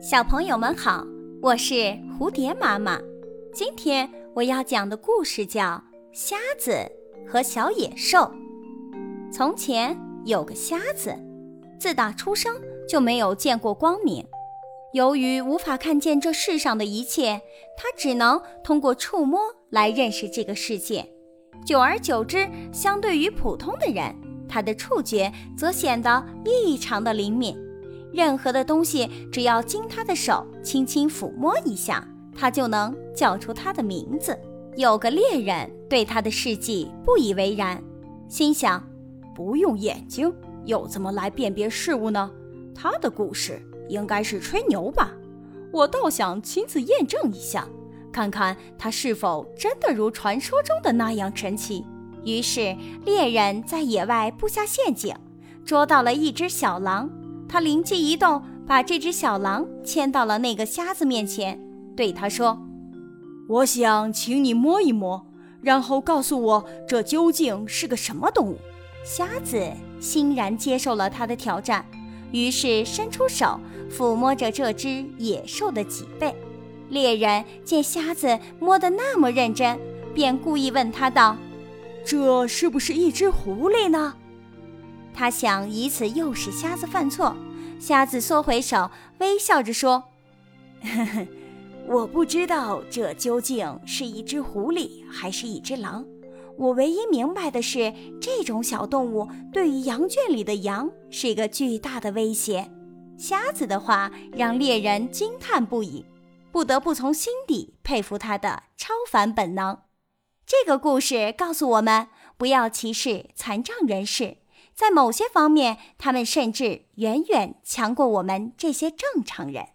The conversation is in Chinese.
小朋友们好，我是蝴蝶妈妈。今天我要讲的故事叫《瞎子和小野兽》。从前有个瞎子，自打出生就没有见过光明。由于无法看见这世上的一切，他只能通过触摸来认识这个世界。久而久之，相对于普通的人，他的触觉则显得异常的灵敏。任何的东西，只要经他的手轻轻抚摸一下，他就能叫出它的名字。有个猎人对他的事迹不以为然，心想：不用眼睛又怎么来辨别事物呢？他的故事应该是吹牛吧？我倒想亲自验证一下，看看他是否真的如传说中的那样神奇。于是，猎人在野外布下陷阱，捉到了一只小狼。他灵机一动，把这只小狼牵到了那个瞎子面前，对他说：“我想请你摸一摸，然后告诉我这究竟是个什么动物。”瞎子欣然接受了他的挑战，于是伸出手抚摸着这只野兽的脊背。猎人见瞎子摸得那么认真，便故意问他道：“这是不是一只狐狸呢？”他想以此诱使瞎子犯错，瞎子缩回手，微笑着说：“呵呵，我不知道这究竟是一只狐狸还是一只狼。我唯一明白的是，这种小动物对于羊圈里的羊是一个巨大的威胁。”瞎子的话让猎人惊叹不已，不得不从心底佩服他的超凡本能。这个故事告诉我们，不要歧视残障人士。在某些方面，他们甚至远远强过我们这些正常人。